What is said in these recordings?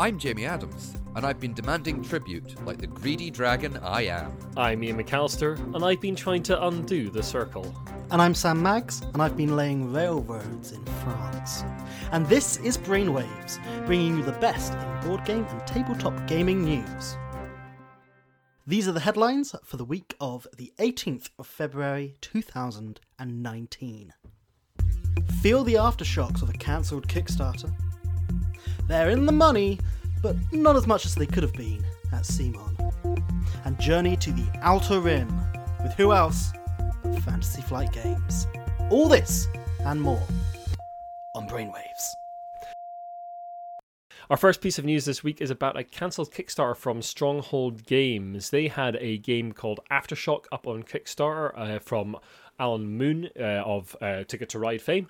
I'm Jamie Adams, and I've been demanding tribute like the greedy dragon I am. I'm Ian McAllister, and I've been trying to undo the circle. And I'm Sam Maggs, and I've been laying railroads in France. And this is Brainwaves, bringing you the best in board game and tabletop gaming news. These are the headlines for the week of the 18th of February 2019. Feel the aftershocks of a cancelled Kickstarter. They're in the money, but not as much as they could have been at CMON. And journey to the Outer Rim with who else but Fantasy Flight Games. All this and more on Brainwaves. Our first piece of news this week is about a cancelled Kickstarter from Stronghold Games. They had a game called Aftershock up on Kickstarter uh, from Alan Moon uh, of uh, Ticket to Ride fame.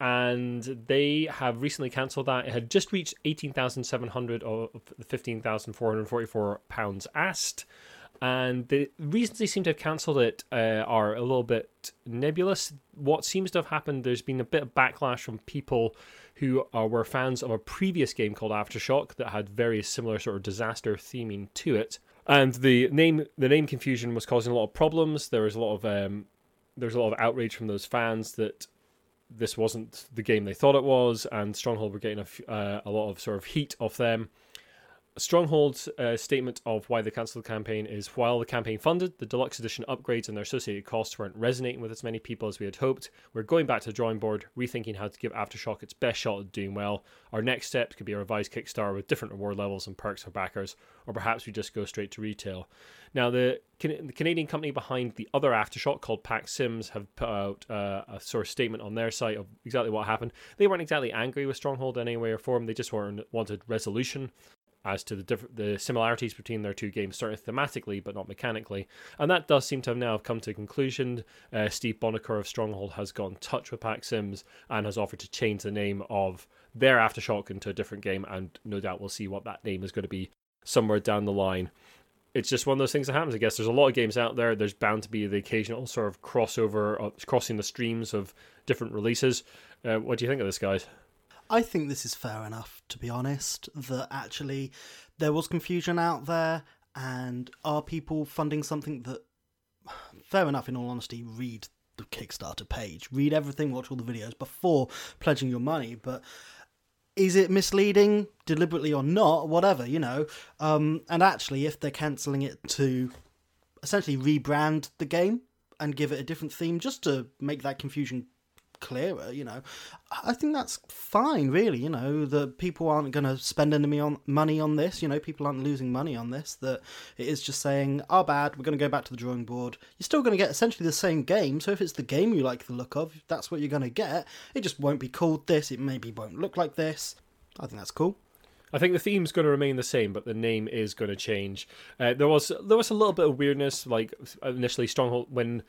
And they have recently cancelled that. It had just reached 18,700 of the 15,444 pounds asked. And the reasons they seem to have cancelled it uh, are a little bit nebulous. What seems to have happened, there's been a bit of backlash from people who are, were fans of a previous game called Aftershock that had very similar sort of disaster theming to it. And the name the name confusion was causing a lot of problems. There was a lot of um, there was a lot of outrage from those fans that this wasn't the game they thought it was, and Stronghold were getting a, uh, a lot of sort of heat off them. Stronghold's uh, statement of why they cancelled the campaign is while the campaign funded, the deluxe edition upgrades and their associated costs weren't resonating with as many people as we had hoped. We're going back to the drawing board, rethinking how to give Aftershock its best shot at doing well. Our next step could be a revised Kickstarter with different reward levels and perks for backers, or perhaps we just go straight to retail. Now, the, the Canadian company behind the other Aftershock called PAXsims have put out uh, a sort of statement on their site of exactly what happened. They weren't exactly angry with Stronghold in any way or form, they just wanted resolution as to the diff- the similarities between their two games, certainly thematically but not mechanically. And that does seem to have now come to a conclusion. Uh, Steve Buonocore of Stronghold has gone touch with PAXsims and has offered to change the name of their Aftershock into a different game, and no doubt we'll see what that name is going to be somewhere down the line. It's just one of those things that happens. I guess there's a lot of games out there. There's bound to be the occasional sort of crossover, uh, crossing the streams of different releases. Uh, what do you think of this, guys? I think this is fair enough, to be honest, that actually there was confusion out there, and are people funding something that, fair enough, in all honesty, read the Kickstarter page, read everything, watch all the videos before pledging your money, but is it misleading deliberately or not whatever you know? Um, and actually if they're cancelling it to essentially rebrand the game and give it a different theme just to make that confusion clearer, you know, I think that's fine, really. You know, that people aren't going to spend any on money on this. You know, people aren't losing money on this. That it is just saying, "Our oh, bad. We're going to go back to the drawing board." You're still going to get essentially the same game. So if it's the game you like the look of, that's what you're going to get. It just won't be called this. It maybe won't look like this. I think that's cool. I think the theme's going to remain the same, but the name is going to change. Uh, there was there was a little bit of weirdness, like initially Stronghold when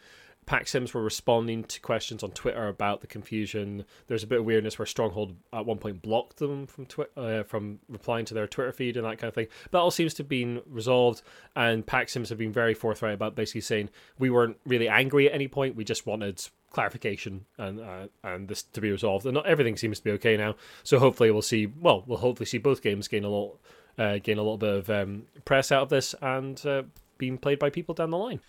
PAXsims were responding to questions on Twitter about the confusion. There's a bit of weirdness where Stronghold at one point blocked them from twi- uh, from replying to their Twitter feed and that kind of thing. That all seems to have been resolved, and PAXsims have been very forthright about basically saying we weren't really angry at any point. We just wanted clarification and uh, and this to be resolved. And not everything seems to be okay now. So hopefully we'll see. Well, we'll hopefully see both games gain a lot, uh, gain a little bit of um, press out of this and uh, being played by people down the line.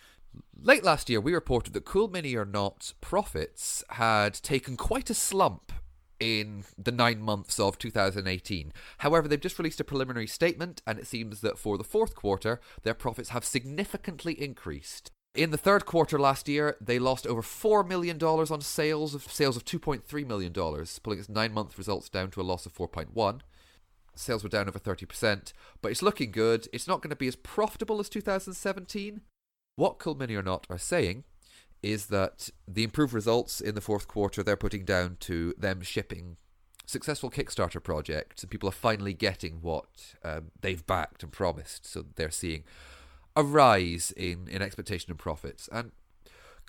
Late last year, we reported that Cool Mini or Not profits had taken quite a slump in the nine months of 2018. However, they've just released a preliminary statement, and it seems that for the fourth quarter, their profits have significantly increased. In the third quarter last year, they lost over $4 million on sales of sales of $2.3 million, pulling its nine month results down to a loss of 4.1. Sales were down over 30%, but it's looking good. It's not going to be as profitable as 2017, what Mini or Not are saying is that the improved results in the fourth quarter they're putting down to them shipping successful Kickstarter projects, and people are finally getting what um, they've backed and promised. So they're seeing a rise in, in expectation and profits. And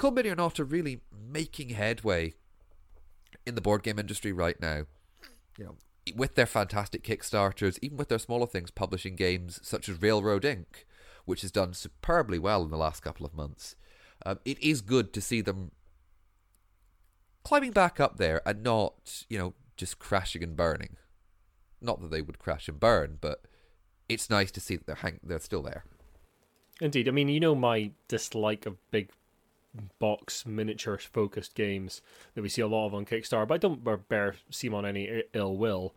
Mini or Not are really making headway in the board game industry right now. You know, with their fantastic Kickstarters, even with their smaller things, publishing games such as Railroad Inc., which has done superbly well in the last couple of months. Um, it is good to see them climbing back up there and not, you know, just crashing and burning. Not that they would crash and burn, but it's nice to see that they're hang- they're still there. Indeed. I mean, you know my dislike of big box miniature focused games that we see a lot of on Kickstarter, but I don't bear- CMON any ill will.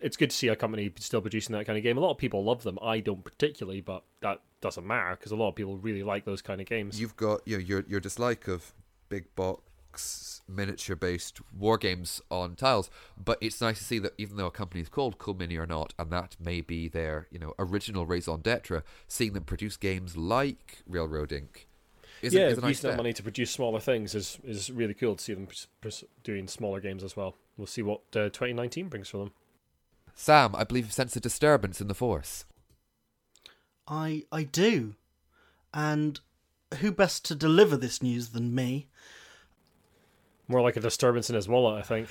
It's good to see a company still producing that kind of game. A lot of people love them. I don't particularly, but that doesn't matter because a lot of people really like those kind of games. You've got you know, your your dislike of big box miniature based war games on tiles, but it's nice to see that even though a company is called Cool Mini or not, and that may be their you know original raison d'être, seeing them produce games like Railroad Inc. Is yeah, a, is a nice using that money to produce smaller things is is really cool to see them doing smaller games as well. We'll see what uh, 2019 brings for them. Sam, I believe you sense a disturbance in the force. I I do, and who best to deliver this news than me? More like a disturbance in his wallet, I think.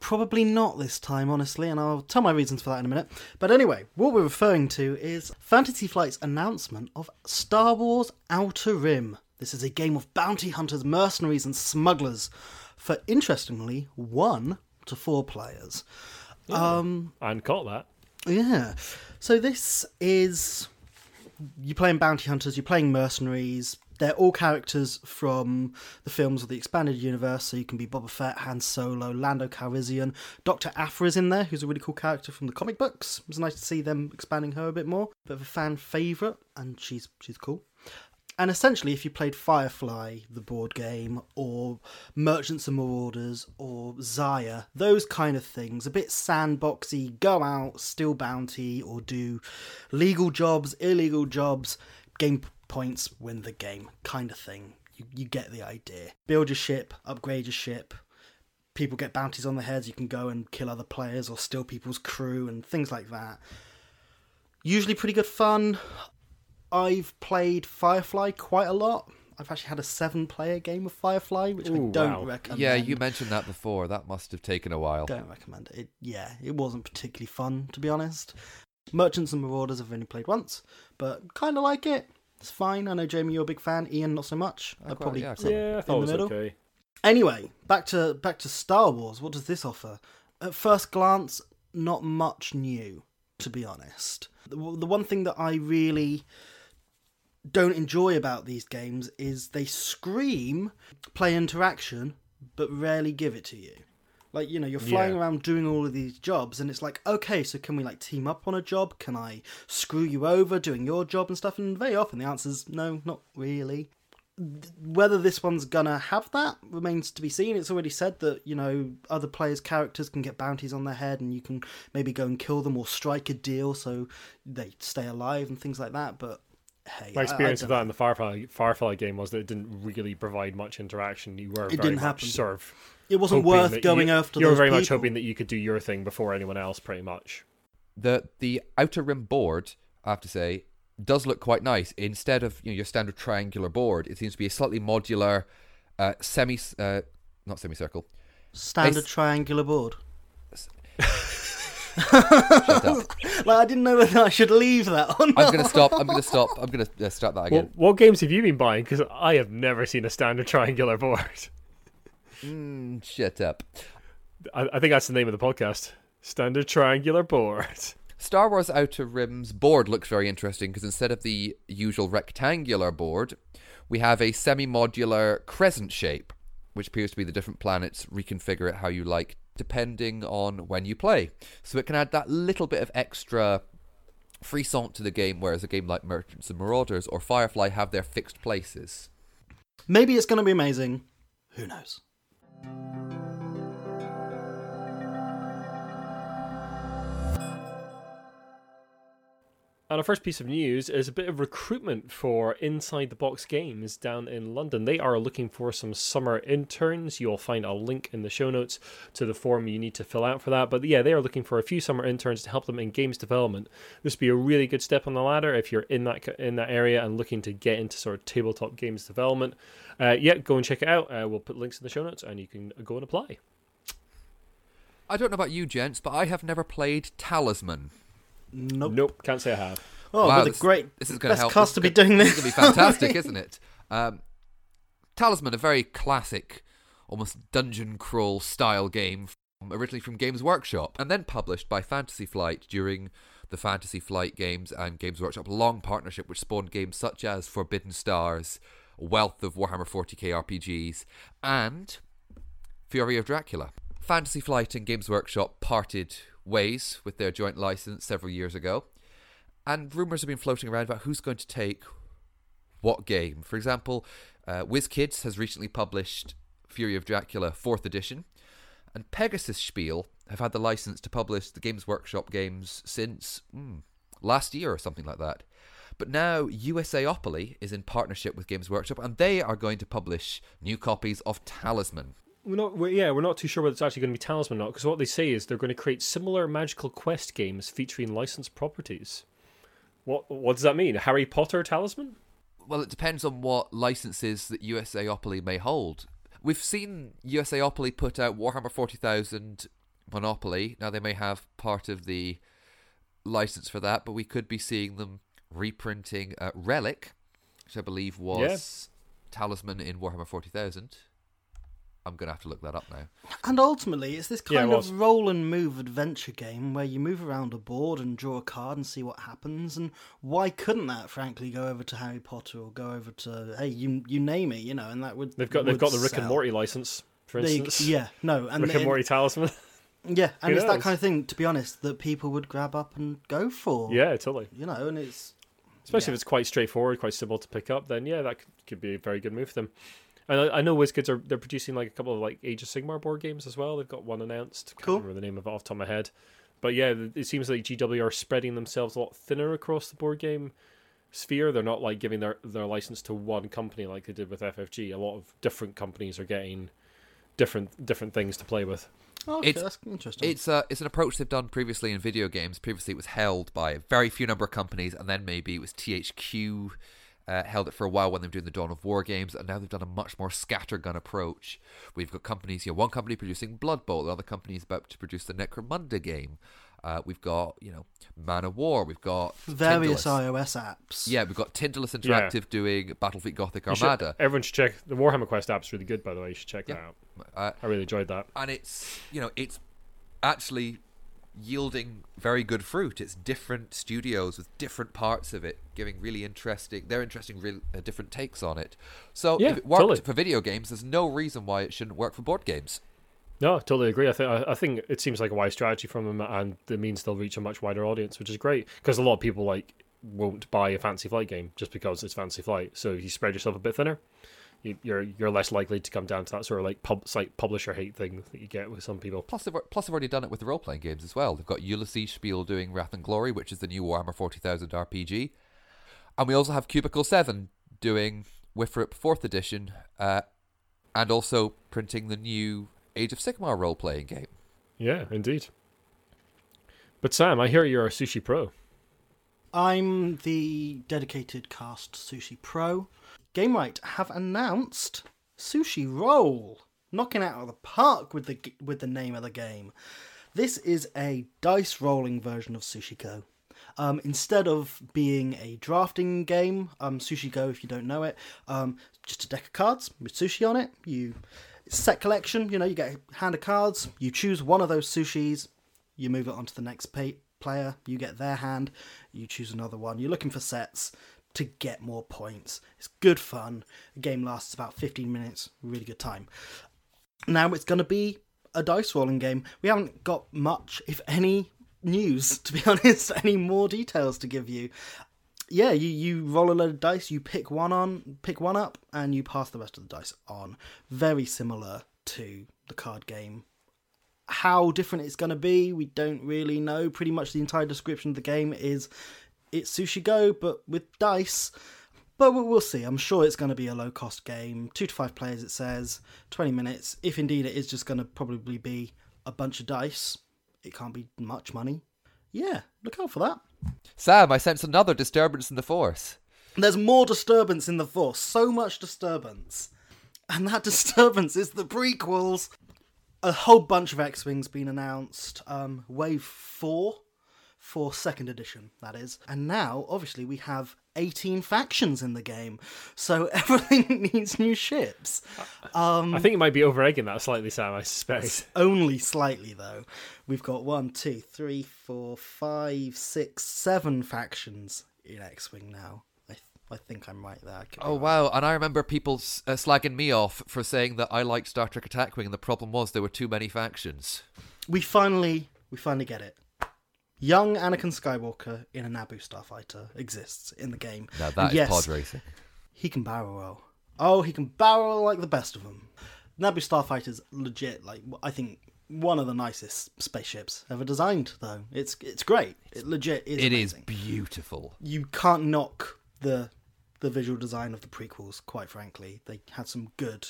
Probably not this time, honestly, and I'll tell my reasons for that in a minute. But anyway, what we're referring to is Fantasy Flight's announcement of Star Wars Outer Rim. This is a game of bounty hunters, mercenaries, and smugglers for, interestingly, one to four players. Um, And caught that. Yeah. So this is you're playing bounty hunters, you're playing mercenaries. They're all characters from the films of the expanded universe, so you can be Boba Fett, Han Solo, Lando Calrissian. Doctor Aphra is in there, who's a really cool character from the comic books. It was nice to see them expanding her a bit more. Bit of a fan favourite, and she's she's cool. And essentially, if you played Firefly, the board game, or Merchants and Marauders, or Xia, those kind of things, a bit sandboxy, go out, steal bounty, or do legal jobs, illegal jobs, game points, win the game, kind of thing. You, you get the idea. Build your ship, upgrade your ship. People get bounties on their heads, you can go and kill other players or steal people's crew and things like that. Usually pretty good fun. I've played Firefly quite a lot. I've actually had a seven player game of Firefly, which I don't wow. recommend. Yeah, you mentioned that before. That must have taken a while. don't recommend it. it. Yeah, it wasn't particularly fun, to be honest. Merchants and Marauders I've only played once, but kind of like it. It's fine. I know Jamie, you're a big fan. Ian, not so much. I I'd quite- probably yeah, I Yeah, I in thought it the was middle. okay. Anyway, back to back to Star Wars. What does this offer? At first glance, not much new, to be honest. The, the one thing that I really don't enjoy about these games is they scream play interaction, but rarely give it to you. Like, you know, you're flying Yeah. around doing all of these jobs, and it's like, okay, so can we like team up on a job? Can I screw you over doing your job and stuff? And very often the answer is no, not really whether this one's gonna have that remains to be seen. It's already said that you know other players' characters can get bounties on their head, and you can maybe go and kill them or strike a deal so they stay alive and things like that. But hey, My I- I experience don't of that in the Firefly Firefly game was that it didn't really provide much interaction. You were It very didn't much happen. sort of It wasn't worth going you, after. You were those very much hoping that you could do your thing before anyone else, pretty much. The the outer rim board, I have to say, does look quite nice. Instead of you know your standard triangular board, it seems to be a slightly modular, uh, semi uh, not semicircle. standard They- triangular board. Shut up. Like I didn't know whether I should leave that or not. I'm gonna stop. I'm gonna stop. I'm gonna uh, start that What, again. what games have you been buying? Because I have never seen a standard triangular board. Mm, shut up. I, I think that's the name of the podcast. Standard triangular board. Star Wars Outer Rim's board looks very interesting because instead of the usual rectangular board, we have a semi modular crescent shape, which appears to be the different planets. Reconfigure it how you like, depending on when you play. So it can add that little bit of extra frisson to the game, whereas a game like Merchants and Marauders or Firefly have their fixed places. Maybe it's going to be amazing. Who knows? And our first piece of news is a bit of recruitment for Inside the Box Games down in London. They are looking for some summer interns. You'll find a link in the show notes to the form you need to fill out for that. But yeah, they are looking for a few summer interns to help them in games development. This would be a really good step on the ladder if you're in that in that area and looking to get into sort of tabletop games development. Uh, yeah, go and check it out. Uh, we'll put links in the show notes and you can go and apply. I don't know about you, gents, but I have never played Talisman. Nope. Nope, can't say I have. Oh, Wow, what a this- great This is going to best help. cast to this be doing This this. is going to be fantastic, isn't it? Um, Talisman, a very classic, almost dungeon crawl style game originally from Games Workshop, and then published by Fantasy Flight during the Fantasy Flight games and Games Workshop long partnership, which spawned games such as Forbidden Stars, wealth of Warhammer 40k RPGs, and Fury of Dracula. Fantasy Flight and Games Workshop parted ways with their joint license several years ago, and rumours have been floating around about who's going to take what game. For example, uh, WizKids has recently published Fury of Dracula 4th edition, and Pegasus Spiel have had the license to publish the Games Workshop games since mm, last year or something like that. But now USAopoly is in partnership with Games Workshop, and they are going to publish new copies of Talisman. We're not, we're, yeah, we're not too sure whether it's actually going to be Talisman or not, because what they say is they're going to create similar Magical Quest games featuring licensed properties. What what does that mean? Harry Potter Talisman? Well, it depends on what licenses that USAopoly may hold. We've seen USAopoly put out Warhammer 40,000 Monopoly. Now, they may have part of the license for that, but we could be seeing them reprinting uh, Relic, which I believe was Talisman in Warhammer 40,000. I'm going to have to look that up now. And ultimately, it's this Yeah, it kind of roll and move adventure game where you move around a board and draw a card and see what happens. And why couldn't that, frankly, go over to Harry Potter or go over to hey, you you name it, you know? And that would They've got they've got the Rick and. Morty license, for There instance. go- yeah, no, and Rick then- and Morty Talisman. yeah, and Who it's that kind of thing. To be honest, that people would grab up and go for. yeah, totally. you know, and it's Especially Yeah. if it's quite straightforward, quite simple to pick up, then yeah, that could, could be a very good move for them. And I, I know WizKids are they're producing like a couple of like Age of Sigmar board games as well. They've got one announced. Can't Cool. remember the name of it off the top of my head. But yeah, it seems like GW are spreading themselves a lot thinner across the board game sphere. They're not like giving their, their license to one company like they did with FFG. A lot of different companies are getting different different things to play with. okay, It's- that's interesting. It's uh, it's an approach they've done previously in video games. Previously, it was held by a very few number of companies, and then maybe it was THQ uh, held it for a while when they were doing the Dawn of War games, and now they've done a much more scattergun approach. We've got companies, you know, one company producing Blood Bowl, the other company is about to produce the Necromunda game. Uh, we've got, you know, Man of War. We've got Various Tindalos. iOS apps. Yeah, we've got Tindalos Yeah. Interactive doing Battlefleet Gothic You should- Armada. everyone should check the Warhammer Quest app's really good by the way. You should check Yeah. that out. Uh, I really enjoyed that. and it's you know it's actually yielding very good fruit it's different studios with different parts of it giving really interesting they're interesting real uh, different takes on it so Yeah, if it worked totally. for video games there's no reason why it shouldn't work for board games No, I totally agree. I think I think it seems like a wise strategy from them, and it means they'll reach a much wider audience, which is great. Because a lot of people like won't buy a Fancy Flight game just because it's Fancy Flight. So you spread yourself a bit thinner, you, you're you're less likely to come down to that sort of like pub site publisher hate thing that you get with some people. plus they've, plus they've already done it with the role-playing games as well they've got Ulisses spiel doing wrath and glory which is the new warhammer 40000 rpg and we also have cubicle 7 doing WFRP 4th edition uh, and also printing the new age of sigmar role-playing game Yeah, indeed. But Sam, I hear you're a sushi pro. I'm the dedicated cast Sushi Pro. Gamewright have announced Sushi Roll, knocking out of the park with the with the name of the game. This is a dice rolling version of Sushi Go. Um, instead of being a drafting game, um, Sushi Go, if you don't know it, um, just a deck of cards with sushi on it. You set collection. You know, you get a hand of cards. You choose one of those sushis. You move it on to the next pay- player. You get their hand. You choose another one. You're looking for sets to get more points. It's good fun. The game lasts about 15 minutes. Really good time. Now it's going to be a dice rolling game. We haven't got much, if any, news, to be honest, any more details to give you. Yeah, you, you roll a load of dice, you pick one on, pick one up, and you pass the rest of the dice on. Very similar to the card game. How different it's going to be, we don't really know. Pretty much the entire description of the game is it's Sushi Go, but with dice. But we- we'll see. I'm sure it's going to be a low cost game. Two to five players, it says. 20 minutes. If indeed it is just going to probably be a bunch of dice, it can't be much money. Yeah, look out for that. sam i sense another disturbance in the force There's more disturbance in the Force. So much disturbance. And that disturbance is the prequels. A whole bunch of X Wings been announced. Um, wave 4 for second edition, that is. And now, obviously, we have 18 factions in the game, so everything needs new ships. Um, I think it might be over egging that slightly, Sam. I suspect. only slightly though. We've got one, two, three, four, five, six, seven factions in X-wing now. I th- I think I'm right there. I could be Oh wrong. wow! And I remember people s- uh, slagging me off for saying that I liked Star Trek Attack Wing, and the problem was there were too many factions. We finally, we finally get it. Young Anakin Skywalker in a Naboo starfighter exists in the game. Now that is yes, pod racing. He can barrel roll. Oh, he can barrel roll like the best of them. Naboo starfighter's legit. Like I think one of the nicest spaceships ever designed. Though it's it's great. It legit is. It is amazing. beautiful. You can't knock the the visual design of the prequels. Quite frankly, they had some good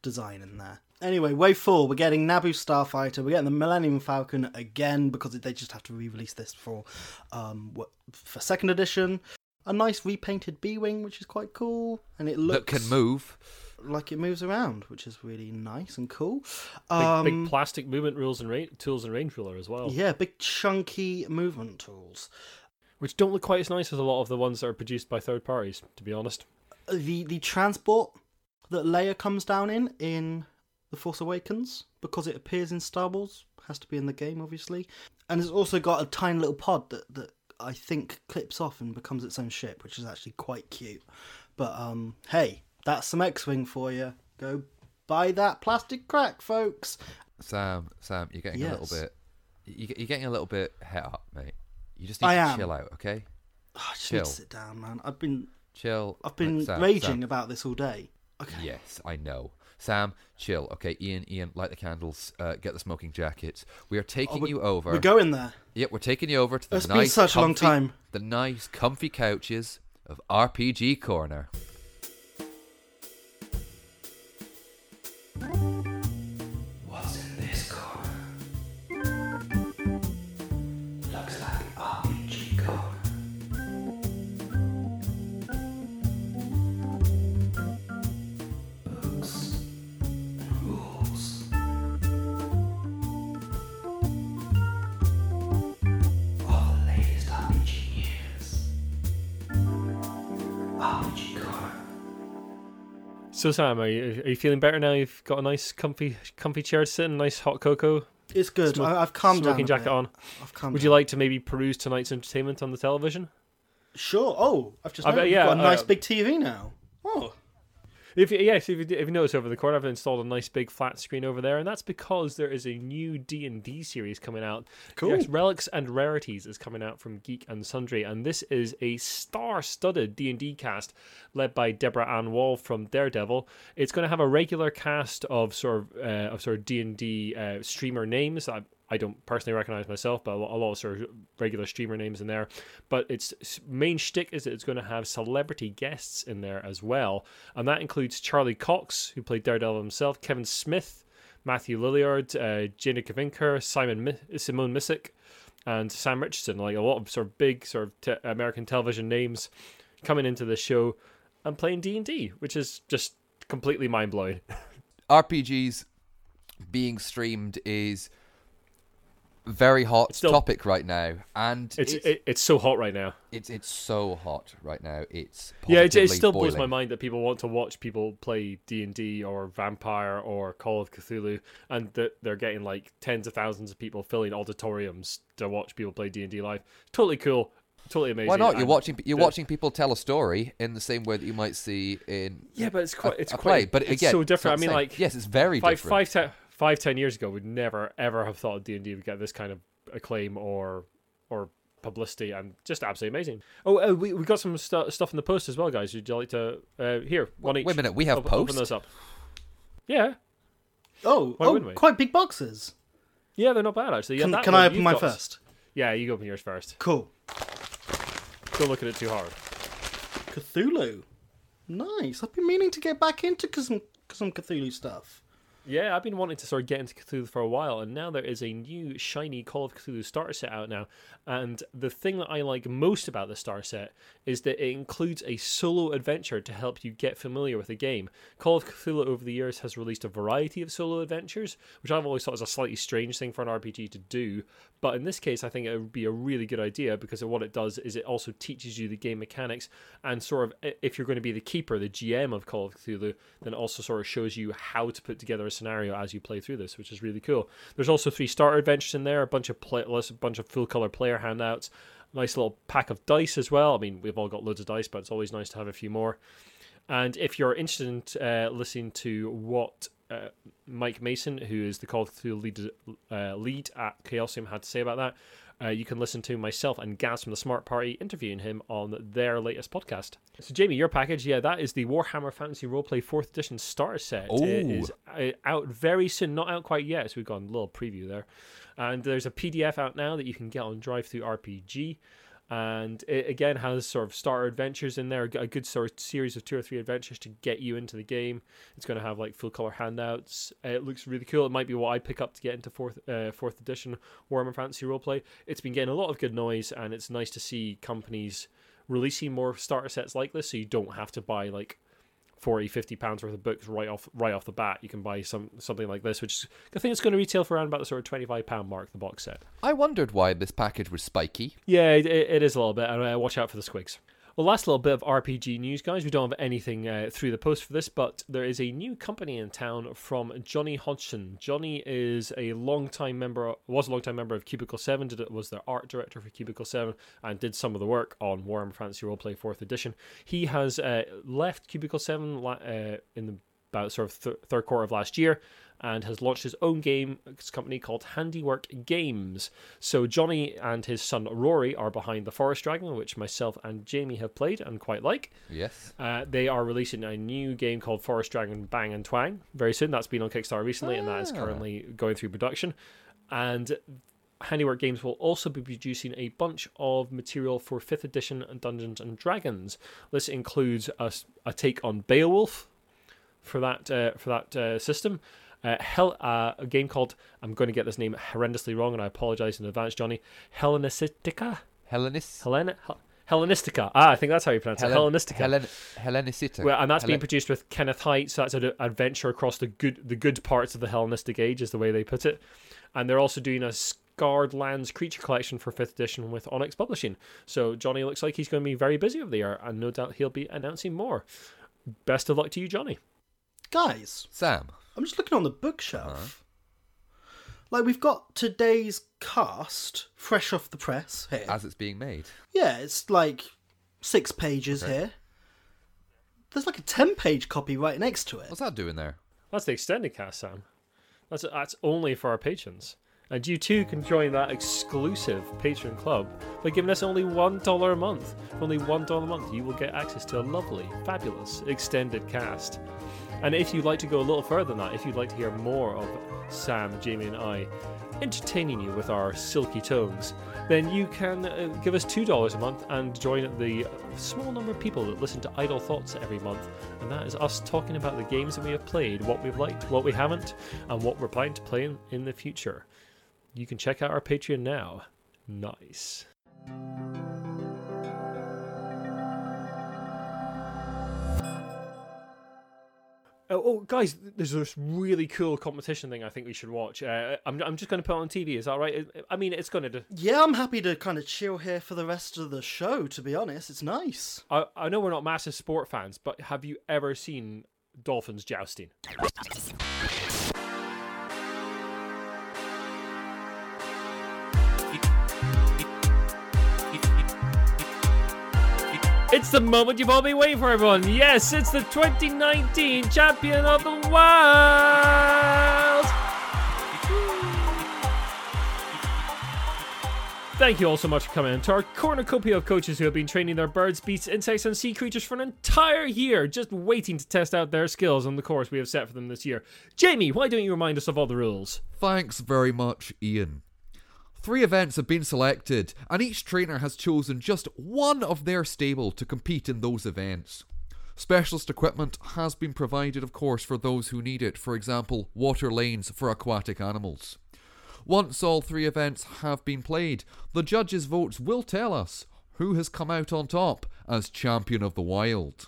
design in there. Anyway, wave four, we're getting Naboo Starfighter, we're getting the Millennium Falcon again because they just have to re-release this for um for second edition. A nice repainted B-wing, which is quite cool, and it looks That can move. like it moves around, which is really nice and cool. Big, Um, big plastic movement rules and ra- tools and range ruler as well, yeah, big chunky movement tools. which don't look quite as nice as a lot of the ones that are produced by third parties. To be honest, the the transport that Leia comes down in in The Force Awakens because it appears in Star Wars has to be in the game obviously and it's also got a tiny little pod that that I think clips off and becomes its own ship which is actually quite cute but um hey that's some X-wing for you go buy that plastic crack folks Sam, Sam, you're getting a little bit. you- You're getting a little bit het up, mate. You just need I to am. chill out, okay? Oh, I just need Chill. to sit down man I've been Chill. I've been Sam, raging Sam. about this all day okay Yes, I know. Sam, chill. Okay, Ian, Ian, light the candles. Uh, get the smoking jacket. We are taking Oh, you over. we're going there Yep, we're taking you over to the It's nice, been such a long comfy- time. The nice, comfy couches of RPG Corner. So Sam, are you, are you feeling better now? You've got a nice, comfy, comfy chair to sit in, nice hot cocoa, It's good. Smoke- I, I've calmed down. smoking a jacket on. I've calmed Would you down. like to maybe peruse tonight's entertainment on the television? Sure. Oh, I've just I bet- yeah, got a nice uh, big TV now. Oh, If you, yes, if you, if you notice over the corner, I've installed a nice big flat screen over there, and that's because there is a new D and D series coming out. Cool. Yes, Relics and Rarities is coming out from Geek and Sundry, and this is a star-studded D and D cast led by Deborah Ann Woll from Daredevil. It's going to have a regular cast of sort of uh, of sort of D and D uh, streamer names. I, I don't personally recognize myself, but a lot, of sort of regular streamer names in there. But its main shtick is that it's going to have celebrity guests in there as well, and that includes Charlie Cox, who played Daredevil himself, Kevin Smith, Matthew Lillard, uh, Jana Kavinker, Simon Mi- Simone Missick, and Sam Richardson. Like a lot of sort of big sort of te- American television names coming into the show and playing D and D, which is just completely mind blowing. RPGs being streamed is very hot still- topic right now, and It's it's it, it's so hot right now. it's it's so hot right now. It's Yeah, it, it still blows my mind that people want to watch people play D and D or Vampire or Call of Cthulhu, and that they're getting like tens of thousands of people filling auditoriums to watch people play D and D live. Totally cool, totally amazing. Why not? You're and watching. You're the- watching people tell a story in the same way that you might see in Yeah, but it's quite it's a quite play. But it's again, so different. I mean, like yes, it's very five different. five five ten years ago, would never ever have thought D and D would get this kind of acclaim or or publicity, and just absolutely amazing. Oh, uh, we we got some stu- stuff in the post as well, guys. Would you like to uh, here one each? Wait a minute, we have Op- Open post? those up. Yeah, oh, Why oh we? quite big boxes. yeah, they're not bad actually. Yeah, Can, can one I open you've got- first? Yeah, you open yours first. Cool. Don't look at it too hard. Cthulhu. Nice. I've been meaning to get back into some some Cthulhu stuff. Yeah, I've been wanting to sort of get into Cthulhu for a while, and now there is a new shiny Call of Cthulhu starter set out now. And the thing that I like most about the starter set is that it includes a solo adventure to help you get familiar with the game. Call of Cthulhu over the years has released a variety of solo adventures, which I've always thought is a slightly strange thing for an RPG to do. But in this case, I think it would be a really good idea because what it does is it also teaches you the game mechanics and sort of if you're going to be the keeper, the GM of Call of Cthulhu, then it also sort of shows you how to put together a scenario as you play through this, which is really cool. There's also three starter adventures in there, a bunch of play, a bunch of full color player handouts, nice little pack of dice as well. I mean, we've all got loads of dice, but it's always nice to have a few more. And if you're interested in uh, listening to what uh, Mike Mason, who is the Call of Cthulhu lead, uh, lead at Chaosium, had to say about that, uh, you can listen to myself and Gaz from the Smart Party interviewing him on their latest podcast. So, Jamie, your package, yeah, that is the Warhammer Fantasy Roleplay 4th Edition starter set. Ooh. It is uh, out very soon, not out quite yet, so we've got a little preview there. And there's a PDF out now that you can get on DriveThruRPG and it again has sort of starter adventures in there a good sort of series of two or three adventures to get you into the game. It's going to have like full color handouts. It looks really cool. It might be what i pick up to get into fourth uh, fourth edition warhammer fantasy roleplay. It's been getting a lot of good noise and it's nice to see companies releasing more starter sets like this so you don't have to buy like 40 50 pounds worth of books right off right off the bat you can buy some something like this which i think it's going to retail for around about the sort of 25 pound mark the box set I wondered why this package was spiky. yeah it, it is a little bit and uh, watch out for the squigs well, last little bit of RPG news, guys. We don't have anything uh, through the post for this, but there is a new company in town from Johnny Hodgson. Johnny is a long-time member, was a long-time member of Cubicle Seven. Did it was their art director for Cubicle Seven, and did some of the work on Warhammer Fantasy Roleplay Fourth Edition. He has uh, left Cubicle Seven uh, in the about sort of th- third quarter of last year and has launched his own game his company called Handiwork Games. So Johnny and his son Rory are behind the Forest Dragon, which myself and Jamie have played and quite like. Yes. Uh, they are releasing a new game called Forest Dragon Bang and Twang very soon. That's been on Kickstarter recently, and that is Ah. currently going through production. And Handiwork Games will also be producing a bunch of material for 5th edition Dungeons and Dragons. This includes a take on Beowulf for that uh, for that uh, system. Uh, Hell, uh, a game called I'm going to get this name horrendously wrong, and I apologize in advance, Johnny. Hellenistica, Hellenis. Hellen, Hel- Hellenistica. Ah, I think that's how you pronounce it. Hellenistica. Hellen, Hellenicita. Well, and that's being produced with Kenneth Hite, so that's an adventure across the good the good parts of the Hellenistic age, is the way they put it. And they're also doing a Scarred Lands creature collection for fifth edition with Onyx Publishing. So Johnny looks like he's going to be very busy over the year, and no doubt he'll be announcing more. Best of luck to you, Johnny. Guys, Sam. I'm just looking on the bookshelf. Like we've got today's cast fresh off the press here. As it's being made. yeah, it's like six pages Okay. here. There's like a ten-page copy right next to it. What's that doing there? That's the extended cast, Sam. That's that's only for our patrons. And you too can join that exclusive patron club by giving us only $1 a month. For only $1 a month, you will get access to a lovely, fabulous extended cast. And if you'd like to go a little further than that, if you'd like to hear more of Sam, Jamie, and I entertaining you with our silky tones, then you can uh, give us $2 a month and join the small number of people that listen to Idle Thoughts every month. And that is us talking about the games that we have played, what we've liked, what we haven't, and what we're planning to play in, in the future. You can check out our Patreon now. Nice. Oh, oh, guys, there's this really cool competition thing I think we should watch. Uh, I'm, I'm just going to put it on TV. Is that right? I mean, it's going to. Yeah, I'm happy to kind of chill here for the rest of the show. To be honest, it's nice. I, I know we're not massive sport fans, but have you ever seen dolphins jousting? It's the moment you've all been waiting for, everyone. Yes, it's the 2019 champion of the wild. Thank you all so much for coming to our cornucopia of coaches who have been training their birds, beasts, insects, and sea creatures for an entire year, just waiting to test out their skills on the course we have set for them this year. Jamie, why don't you remind us of all the rules? Thanks very much, Ian. Three events have been selected, and each trainer has chosen just one of their stable to compete in those events. Specialist equipment has been provided, of course, for those who need it, for example, water lanes for aquatic animals. Once all three events have been played, the judges' votes will tell us who has come out on top as champion of the wild.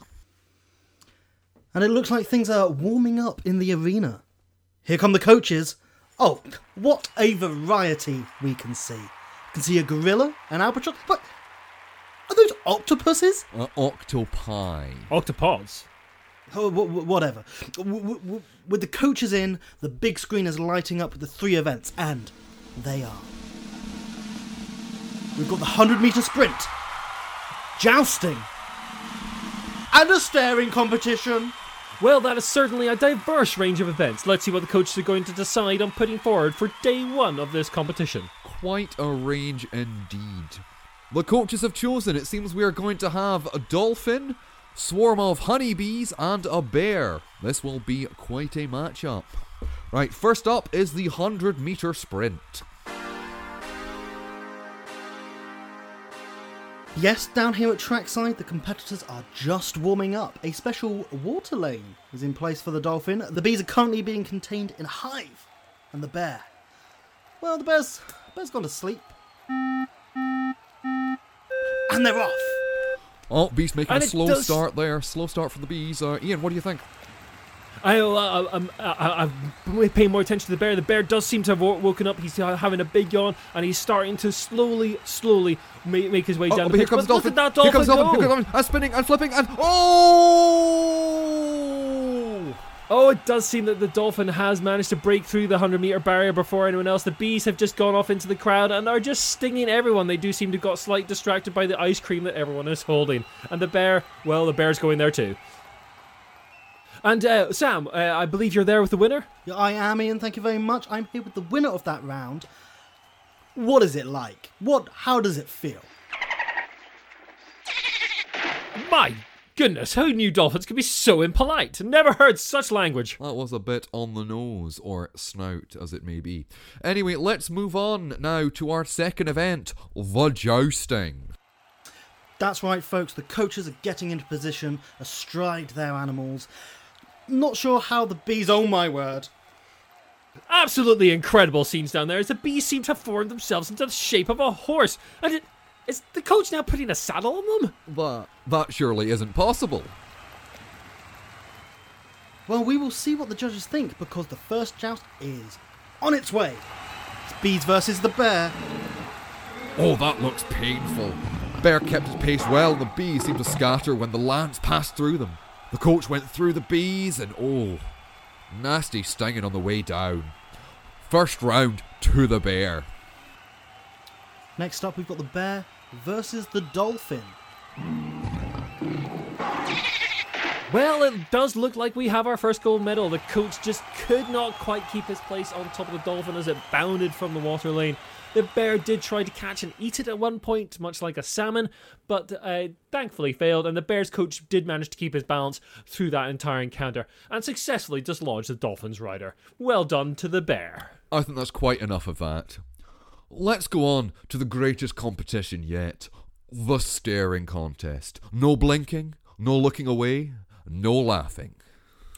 And it looks like things are warming up in the arena. Here come the coaches. Oh, what a variety we can see. can see a gorilla, an albatross, but are those octopuses? Uh, octopi. Octopods. Oh, w- w- whatever. W- w- w- with the coaches in, the big screen is lighting up with the three events, and they are. We've got the 100 metre sprint, jousting, and a staring competition. Well, that is certainly a diverse range of events. Let's see what the coaches are going to decide on putting forward for day one of this competition. Quite a range indeed. The coaches have chosen. It seems we are going to have a dolphin, swarm of honeybees, and a bear. This will be quite a matchup. Right, first up is the 100 metre sprint. Yes, down here at trackside, the competitors are just warming up. A special water lane is in place for the dolphin. The bees are currently being contained in a hive. And the bear. Well, the bear's, bear's gone to sleep. And they're off. Oh, bees making And a slow does- start there. Slow start for the bees. Uh, Ian, what do you think? I, uh, I'm, I, I'm paying more attention to the bear. The bear does seem to have woken up. He's having a big yawn, and he's starting to slowly, slowly make, make his way Oh, down oh, the but here pitch. comes But the look dolphin. at that Here dolphin comes the dolphin. go! Here comes the dolphin. And spinning and flipping and oh! Oh, it does seem that the dolphin has managed to break through the 100 meter barrier before anyone else. The bees have just gone off into the crowd and are just stinging everyone. They do seem to have got slightly distracted by the ice cream that everyone is holding. And the bear, well, the bear's going there too. And uh, Sam, uh, I believe you're there with the winner. Yeah, I am Ian, thank you very much. I'm here with the winner of that round. What is it like? What? How does it feel? My goodness, who knew dolphins could be so impolite? Never heard such language. That was a bit on the nose, or snout as it may be. Anyway, let's move on now to our second event, the jousting. That's right, folks. The coaches are getting into position astride their animals. Not sure how the bees. Oh my word! Absolutely incredible scenes down there as the bees seem to have formed themselves into the shape of a horse. And it, is the coach now putting a saddle on them? That, that surely isn't possible. Well, we will see what the judges think because the first joust is on its way. It's bees versus the bear. Oh, that looks painful. Bear kept his pace well, the bees seemed to scatter when the lance passed through them. The coach went through the bees and oh, nasty stinging on the way down. First round to the bear. Next up, we've got the bear versus the dolphin. Well, it does look like we have our first gold medal. The coach just could not quite keep his place on top of the dolphin as it bounded from the water lane. The bear did try to catch and eat it at one point, much like a salmon, but uh, thankfully failed, and the bear's coach did manage to keep his balance through that entire encounter and successfully dislodged the dolphin's rider. Well done to the bear. I think that's quite enough of that. Let's go on to the greatest competition yet the staring contest. No blinking, no looking away, no laughing.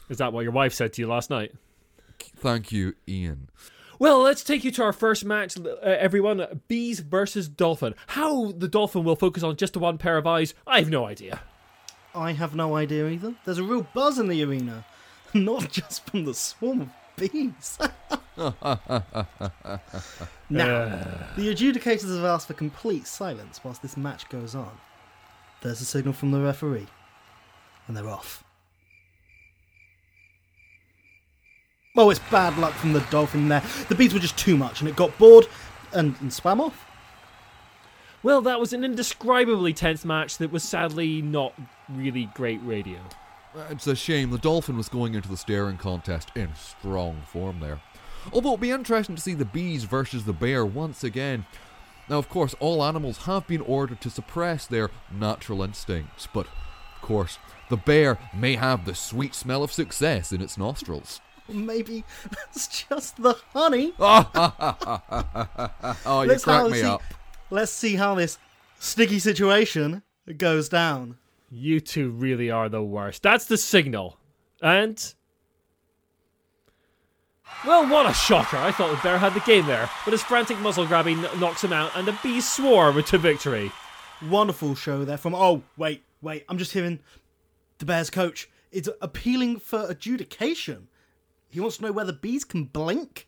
Is that what your wife said to you last night? Thank you, Ian. Well, let's take you to our first match, uh, everyone. Bees versus Dolphin. How the Dolphin will focus on just the one pair of eyes, I have no idea. I have no idea either. There's a real buzz in the arena, not just from the swarm of bees. now, the adjudicators have asked for complete silence whilst this match goes on. There's a signal from the referee, and they're off. Oh, it's bad luck from the dolphin there. The bees were just too much, and it got bored and, and swam off. Well, that was an indescribably tense match that was sadly not really great radio. Uh, it's a shame the Dolphin was going into the staring contest in strong form there. Although it'll be interesting to see the bees versus the bear once again. Now, of course, all animals have been ordered to suppress their natural instincts, but of course, the bear may have the sweet smell of success in its nostrils. Maybe that's just the honey. Ah, oh, you Let's crack me see- up. Let's see how this sticky situation goes down. You two really are the worst. That's the signal. And. Well, what a shocker. I thought the Bear had the game there, but his frantic muzzle grabbing knocks him out, and the Bees swarm to victory. Wonderful show there from. Oh, wait, wait. I'm just hearing the Bears coach is appealing for adjudication. He wants to know whether bees can blink.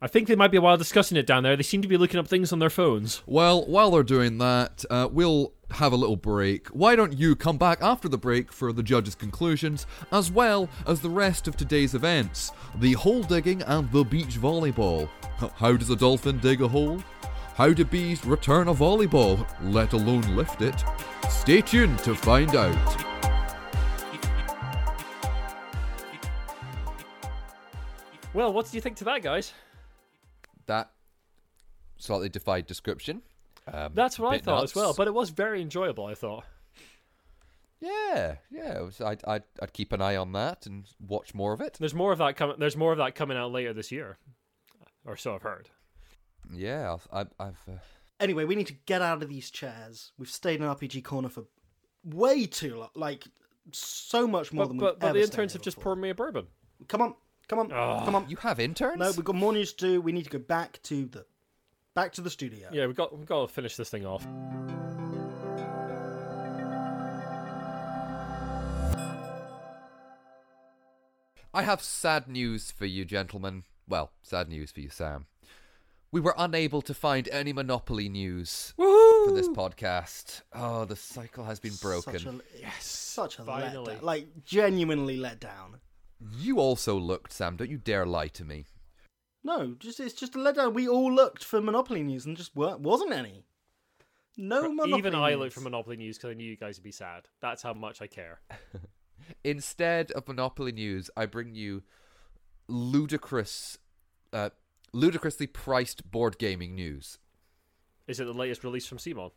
I think they might be a while discussing it down there. They seem to be looking up things on their phones. Well, while they're doing that, uh, we'll have a little break. Why don't you come back after the break for the judges' conclusions, as well as the rest of today's events the hole digging and the beach volleyball. How does a dolphin dig a hole? How do bees return a volleyball, let alone lift it? Stay tuned to find out. Well, what do you think to that, guys? That slightly defied description. Um, That's what I thought nuts. as well, but it was very enjoyable, I thought. Yeah, yeah. Was, I'd, I'd, I'd keep an eye on that and watch more of it. There's more of that coming. There's more of that coming out later this year, or so I've heard. Yeah, I've, I've uh, Anyway, we need to get out of these chairs. We've stayed in RPG Corner for way too long. Like, so much more But, than but, we've but ever the interns have just before. poured me a bourbon. Come on, come on, come on. you have interns. No, we've got more news to do. We need to go back to the back to the studio. Yeah, we've got we've got to finish this thing off. I have sad news for you, gentlemen. Well, sad news for you, Sam. We were unable to find any Monopoly news for this podcast. Oh, the cycle has been broken. Such a, yes, such a finally. letdown. Like genuinely let down. You also looked, Sam. Don't you dare lie to me. No, just it's just a letdown. We all looked for Monopoly news and just weren't, wasn't any. No Monopoly. Even I looked for Monopoly News because I knew you guys would be sad. That's how much I care. Instead of Monopoly news, I bring you ludicrous, uh, ludicrously priced board gaming news. Is it the latest release from CMON?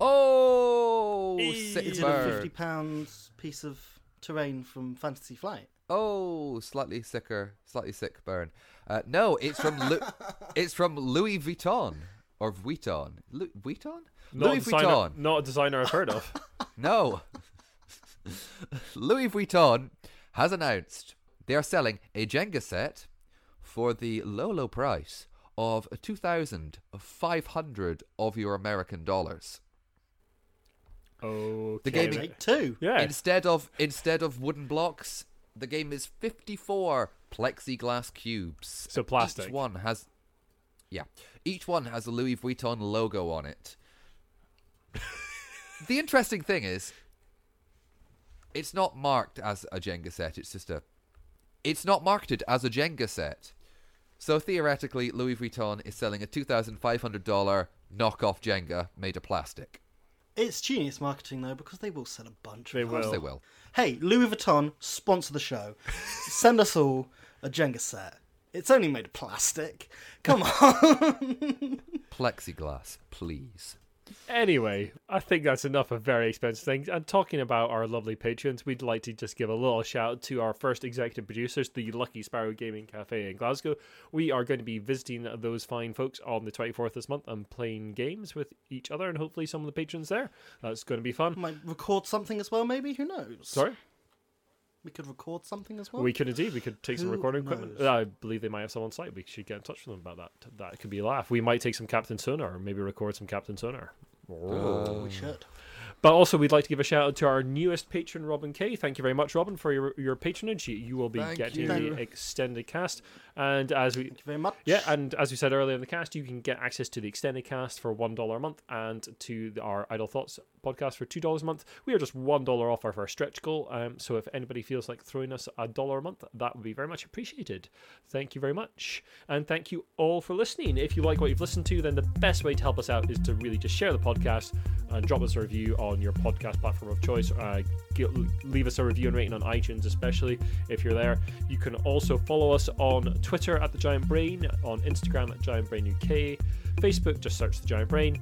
Oh, sick Is it a fifty pounds piece of terrain from Fantasy Flight? Oh, slightly sicker, slightly sick burn. Uh, no, it's from Lu- it's from Louis Vuitton or Vuitton. Lu- Vuitton? Not Louis designer, Vuitton. Not a designer I've heard of. No. Louis Vuitton has announced they are selling a Jenga set for the low, low price of 2,500 of your American dollars. Okay. The gaming- Take two. Yeah. Instead of instead of wooden blocks, the game is 54 plexiglass cubes. So plastic. Each one has Yeah. Each one has a Louis Vuitton logo on it. the interesting thing is it's not marked as a Jenga set, it's just a it's not marketed as a Jenga set. So theoretically, Louis Vuitton is selling a $2,500 knockoff Jenga made of plastic. It's genius marketing though because they will sell a bunch. They of Of will. they will. Hey, Louis Vuitton, sponsor the show. Send us all a Jenga set. It's only made of plastic. Come on. Plexiglass, please. Anyway, I think that's enough of very expensive things. And talking about our lovely patrons, we'd like to just give a little shout out to our first executive producers, the Lucky Sparrow Gaming Cafe in Glasgow. We are going to be visiting those fine folks on the 24th this month and playing games with each other and hopefully some of the patrons there. That's going to be fun. Might record something as well, maybe? Who knows? Sorry? We could record something as well. We could indeed. We could take some Who recording equipment. knows? I believe they might have some on site. We should get in touch with them about that. That could be a laugh. We might take some Captain Sonar or maybe record some Captain Sonar. Oh, we should. But also, we'd like to give a shout out to our newest patron, Robin K. Thank you very much, Robin, for your your patronage. You, you will be Thank getting you. the extended cast, and as we Thank you very much. yeah, and as we said earlier in the cast, you can get access to the extended cast for one dollar a month, and to our Idle Thoughts podcast for two dollars a month. We are just one dollar off our first stretch goal. Um, so if anybody feels like throwing us a dollar a month, that would be very much appreciated. Thank you very much, and thank you all for listening. If you like what you've listened to, then the best way to help us out is to really just share the podcast and drop us a review on your podcast platform of choice. Uh, gi- leave us a review and rating on iTunes, especially if you're there. You can also follow us on Twitter at the Giant Brain, on Instagram at Giant Brain UK, Facebook just search the Giant Brain.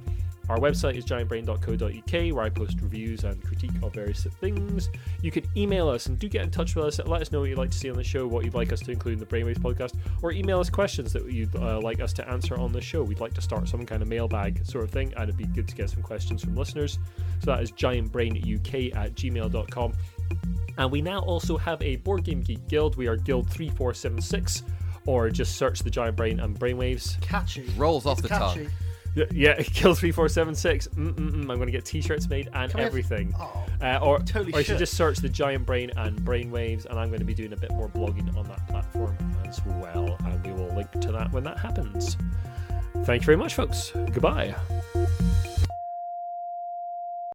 Our website is giantbrain.co.uk, where I post reviews and critique of various things. You can email us and do get in touch with us. Let us know what you'd like to see on the show, what you'd like us to include in the Brainwaves podcast, or email us questions that you'd uh, like us to answer on the show. We'd like to start some kind of mailbag sort of thing, and it'd be good to get some questions from listeners. So that is giantbrainuk at gmail.com. And we now also have a Board Game Geek Guild. We are Guild 3476, or just search the Giant Brain and Brainwaves. Catchy. Rolls off It's the tongue. Yeah, kill 3476. Mm-mm-mm. I'm going to get t shirts made and Can everything. Oh, Uh, or, totally or you should. just search the Giant Brain and Brainwaves, and I'm going to be doing a bit more blogging on that platform as well. And we will link to that when that happens. Thank you very much, folks. Goodbye.